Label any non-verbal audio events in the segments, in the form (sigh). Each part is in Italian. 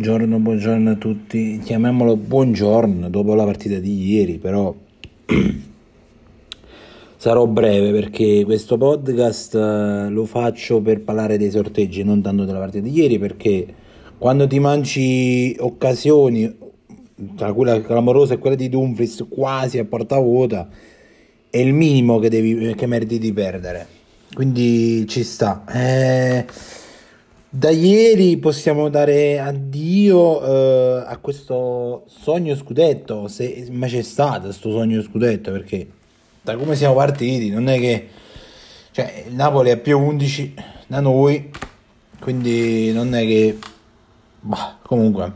buongiorno a tutti. Chiamiamolo buongiorno dopo la partita di ieri, però (clears throat) sarò breve perché questo podcast eh, lo faccio per parlare dei sorteggi, non tanto della partita di ieri, perché quando ti mangi occasioni, tra quella clamorosa e quella di Dumfries quasi a porta vuota, è il minimo che, devi, che meriti di perdere. Quindi ci sta. Eh da ieri possiamo dare addio eh, a questo sogno scudetto, se mai c'è stato questo sogno scudetto, perché da come siamo partiti non è che... Cioè, il Napoli è più 11 da noi, quindi non è che... Bah, comunque,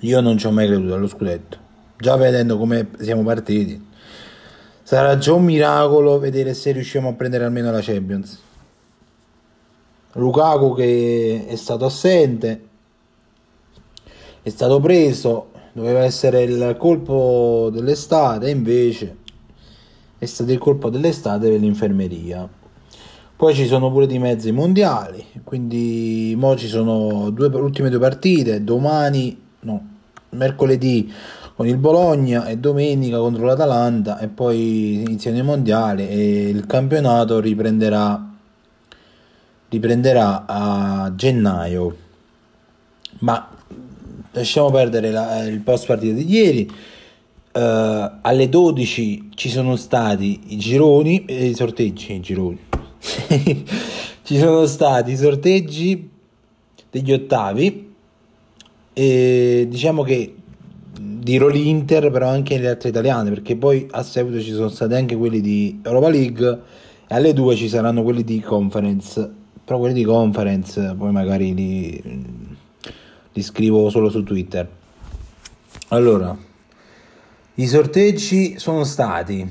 io non ci ho mai creduto allo scudetto. Già vedendo come siamo partiti, sarà già un miracolo vedere se riusciamo a prendere almeno la Champions. Lukaku che è stato assente, è stato preso, doveva essere il colpo dell'estate, invece è stato il colpo dell'estate per l'infermeria. Poi ci sono pure di mezzi mondiali, quindi mo ci sono due, ultime due partite, domani, no, mercoledì con il Bologna e domenica contro l'Atalanta e poi iniziano i mondiali e il campionato riprenderà riprenderà a gennaio. Ma lasciamo perdere la, il post partita di ieri. Uh, alle 12 ci sono stati i gironi, eh, i sorteggi, i gironi. (laughs) ci sono stati i sorteggi degli ottavi e diciamo che dirò l'Inter però anche le altre italiane perché poi a seguito ci sono stati anche quelli di Europa League e alle 2 ci saranno quelli di Conference però quelli di conference poi magari li, li scrivo solo su Twitter. Allora, i sorteggi sono stati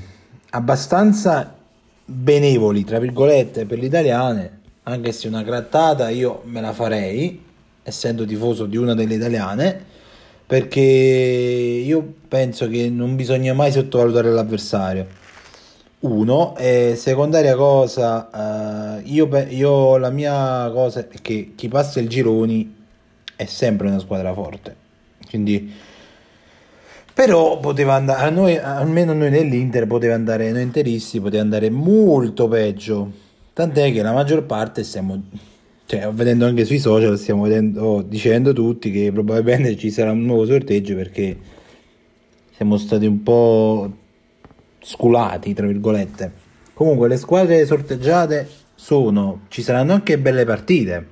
abbastanza benevoli, tra virgolette, per le italiane, anche se una grattata io me la farei, essendo tifoso di una delle italiane, perché io penso che non bisogna mai sottovalutare l'avversario uno, e secondaria cosa, eh, io, io, la mia cosa è che chi passa il gironi è sempre una squadra forte. Quindi, però poteva andare, a noi, almeno noi nell'Inter poteva andare, noi interisti poteva andare molto peggio. Tant'è che la maggior parte stiamo, cioè, vedendo anche sui social, stiamo vedendo, dicendo tutti che probabilmente ci sarà un nuovo sorteggio perché siamo stati un po' sculati, tra virgolette. Comunque le squadre sorteggiate sono, ci saranno anche belle partite.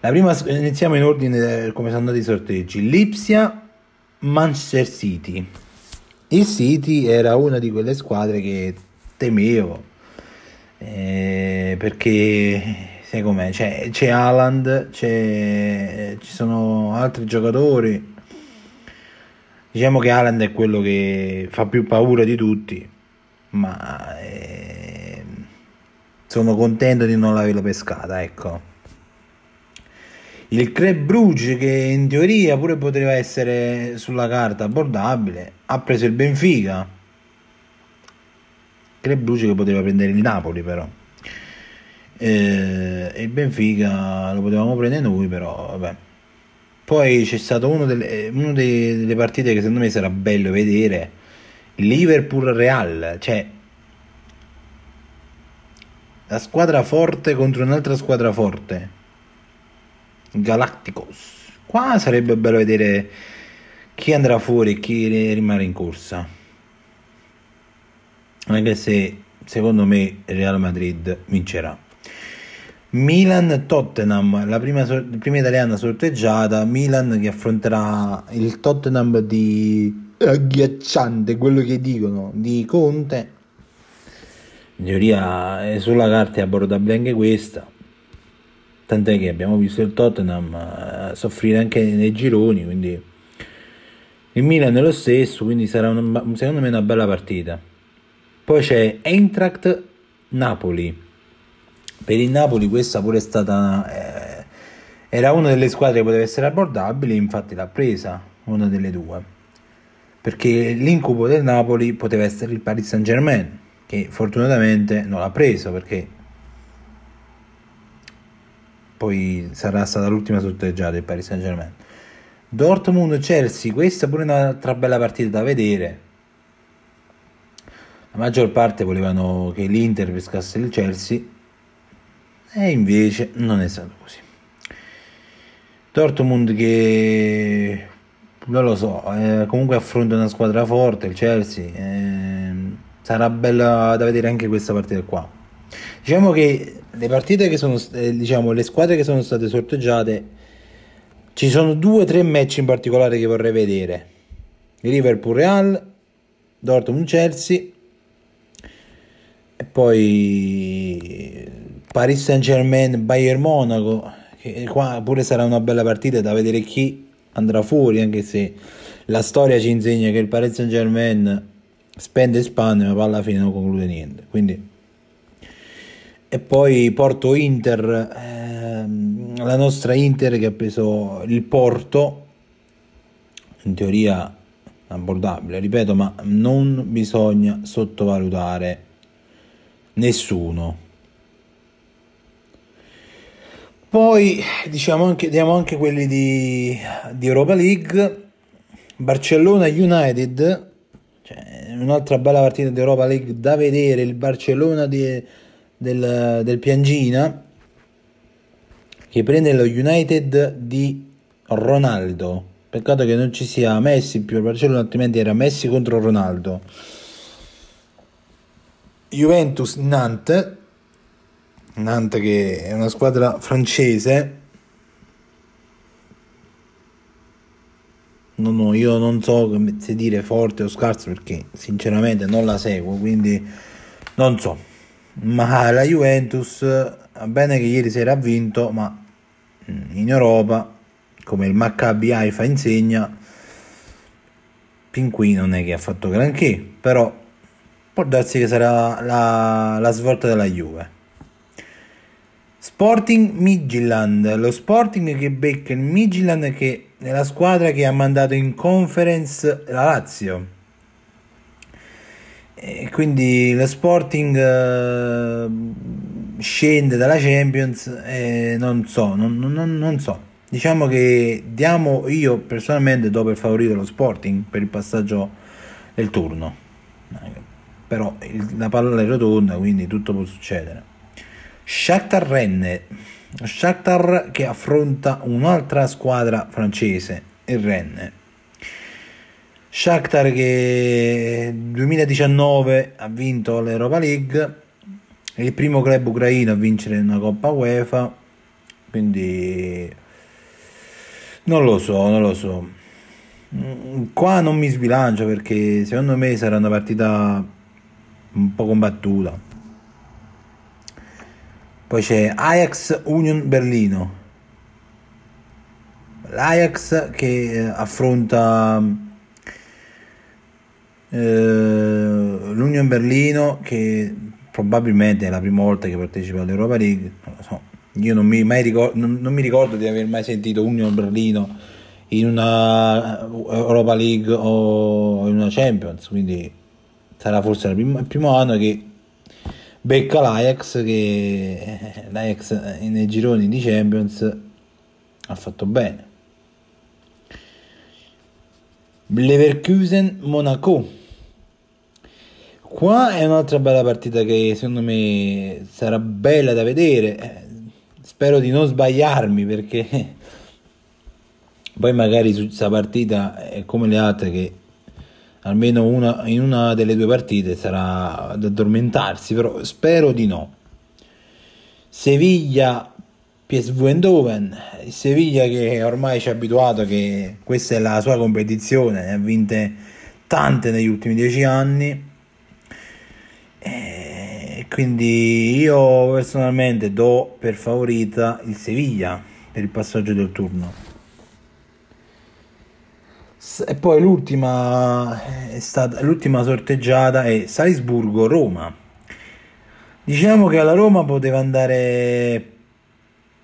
La prima, iniziamo in ordine come sono andati i sorteggi. Lipsia, Manchester City. Il City era una di quelle squadre che temevo eh, perché sai com'è, c'è, c'è Haaland, c'è, ci sono altri giocatori Diciamo che Haaland è quello che fa più paura di tutti, ma eh, sono contento di non averla pescata, ecco. Il Club Bruges che in teoria pure poteva essere sulla carta abbordabile, ha preso il Benfica. Club Bruges che poteva prendere il Napoli però. Eh, il Benfica lo potevamo prendere noi però vabbè poi c'è stato uno delle, una delle partite che secondo me sarà bello vedere, Liverpool-Real, cioè la squadra forte contro un'altra squadra forte, Galacticos. Qua sarebbe bello vedere chi andrà fuori e chi rimane in corsa. Anche se secondo me Real Madrid vincerà. Milan-Tottenham, la prima, prima italiana sorteggiata, Milan che affronterà il Tottenham di agghiacciante, quello che dicono, di Conte. In teoria è sulla carta è abbordabile anche questa, tant'è che abbiamo visto il Tottenham eh, soffrire anche nei gironi, quindi il Milan è lo stesso, quindi sarà una, secondo me una bella partita. Poi c'è Eintracht Napoli per il Napoli questa pure è stata eh, era una delle squadre che poteva essere abbordabile infatti l'ha presa una delle due perché l'incubo del Napoli poteva essere il Paris Saint Germain che fortunatamente non l'ha preso perché poi sarà stata l'ultima sorteggiata del Paris Saint Germain. Dortmund-Chelsea, questa pure è un'altra bella partita da vedere. La maggior parte volevano che l'Inter pescasse il Chelsea e invece non è stato così. Dortmund che non lo so, eh, comunque affronta una squadra forte, il Chelsea. Eh, sarà bella da vedere anche questa partita qua. Diciamo che le partite che sono, eh, diciamo, le squadre che sono state sorteggiate, ci sono due o tre match in particolare che vorrei vedere. Liverpool Real, Dortmund Chelsea e poi Paris Saint Germain Bayern Monaco, che qua pure sarà una bella partita da vedere chi andrà fuori, anche se la storia ci insegna che il Paris Saint Germain spende e spande, ma alla fine non conclude niente. Quindi e poi Porto Inter, ehm, la nostra Inter che ha preso il Porto, in teoria abbordabile, ripeto, ma non bisogna sottovalutare nessuno. Poi diciamo anche, diamo anche quelli di, di Europa League, Barcellona United, cioè, un'altra bella partita di Europa League da vedere, il Barcellona di del, del Piangina che prende lo United di Ronaldo. Peccato che non ci sia Messi più al Barcellona, altrimenti era Messi contro Ronaldo. Juventus Nantes, Nantes che è una squadra francese. No, no, io non so se dire forte o scarso perché sinceramente non la seguo, quindi non so ma la Juventus bene che ieri sera ha vinto ma mm, in Europa come il Maccabi Haifa insegna fin qui non è che ha fatto granché però può darsi che sarà la, la svolta della Juve Sporting Midland lo Sporting che becca il Midland che è la squadra che ha mandato in conference la Lazio e quindi lo Sporting uh, scende dalla Champions e non so, non, non, non, so. Diciamo che diamo io personalmente do per favorito lo Sporting per il passaggio del turno. Però il, la palla è rotonda, quindi tutto può succedere. Shakhtar Rennes, Shakhtar che affronta un'altra squadra francese, il Rennes Shakhtar che nel 2019 ha vinto l'Europa League, è il primo club ucraino a vincere una Coppa UEFA, quindi non lo so, non lo so. Mm, qua non mi sbilancio perché secondo me sarà una partita un po' combattuta. Poi c'è Ajax Union Berlino. L'Ajax che affronta eh, l'Union Berlino che probabilmente è la prima volta che partecipa all'Europa League non so. io non mi, ricordo, non, non mi, ricordo, di aver mai sentito Union Berlino in una Europa League o in una Champions quindi sarà forse il primo, il primo anno che becca l'Ajax che l'Ajax nei gironi di Champions ha fatto bene Leverkusen Monaco Qua è un'altra bella partita che secondo me sarà bella da vedere. Spero di non sbagliarmi perché (laughs) poi magari su questa partita è come le altre che almeno una, in una delle due partite sarà da addormentarsi, però spero di no. Seviglia PSV Eindhoven, Seviglia che ormai ci ha abituato che questa è la sua competizione, ne ha vinte tante negli ultimi dieci anni e quindi io personalmente do per favorita il Seviglia per il passaggio del turno. E poi l'ultima è stata l'ultima sorteggiata è Salisburgo-Roma. Diciamo che alla Roma poteva andare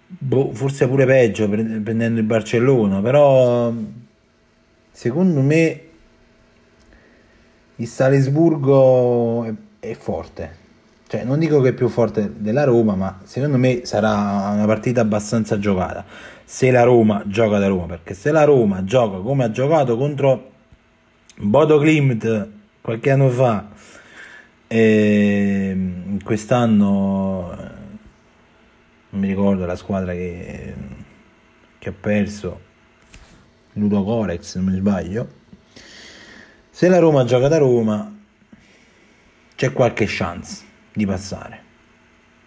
boh, forse pure peggio prendendo il Barcellona, però secondo me il Salisburgo è, è forte cioè, non dico che è più forte della Roma, ma secondo me sarà una partita abbastanza giocata. Se la Roma gioca da Roma, perché se la Roma gioca come ha giocato contro Bodo Klimt qualche anno fa, e quest'anno non mi ricordo la squadra che, che ha perso, Ludo Corex, non mi sbaglio. Se la Roma gioca da Roma, c'è qualche chance di passare.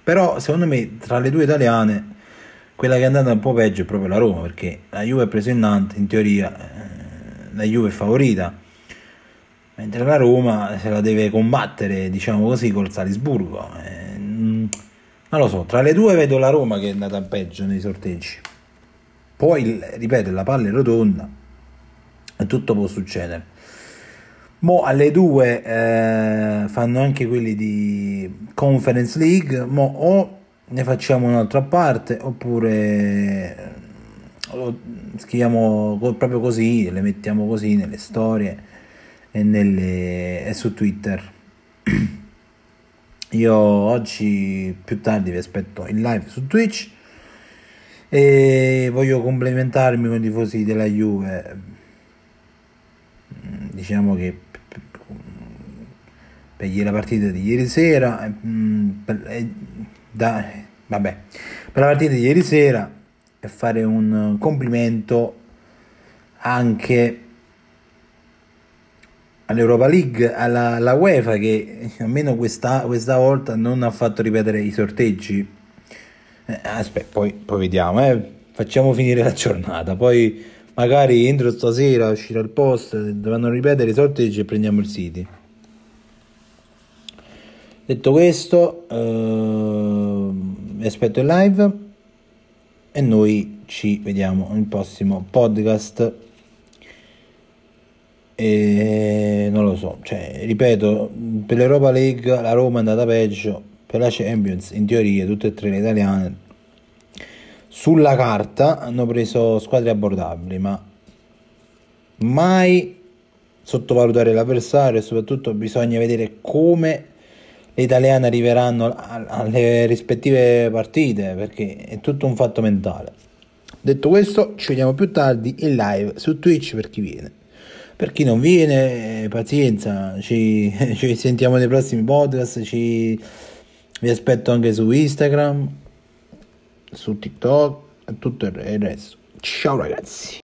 Però secondo me tra le due italiane quella che è andata un po' peggio è proprio la Roma perché la Juve è preso in Nantes, in teoria eh, la Juve è favorita mentre la Roma se la deve combattere diciamo così col Salisburgo eh, non lo so tra le due vedo la Roma che è andata peggio nei sorteggi. Poi ripeto la palla è rotonda e tutto può succedere. Mo alle due eh, fanno anche quelli di Conference League, mo o ne facciamo un'altra parte oppure scriviamo proprio così, le mettiamo così nelle storie e, nelle, e su Twitter. (clears throat) Io oggi più tardi vi aspetto in live su Twitch e voglio complementarmi con i tifosi della Juve. Diciamo che per la partita di ieri sera, mm, da, vabbè, per la partita di ieri sera e fare un complimento anche all'Europa League, alla, alla UEFA che almeno questa, questa, volta non ha fatto ripetere i sorteggi. Eh, aspetta, poi, poi vediamo, eh. facciamo finire la giornata, poi magari entro stasera uscirà il post, dovranno ripetere i sorteggi e prendiamo il City. Detto questo, eh, aspetto in live e noi ci vediamo nel prossimo podcast. E non lo so, cioè, ripeto, per l'Europa League la Roma è andata peggio, per la Champions in teoria tutte e tre le italiane sulla carta hanno preso squadre abbordabili, ma mai sottovalutare l'avversario e soprattutto bisogna vedere come le italiane arriveranno alle rispettive partite perché è tutto un fatto mentale. Detto questo, ci vediamo più tardi in live su Twitch per chi viene. Per chi non viene, pazienza, ci, (laughs) ci sentiamo nei prossimi podcast, ci, vi aspetto anche su Instagram, su TikTok e tutto il resto. Ciao ragazzi!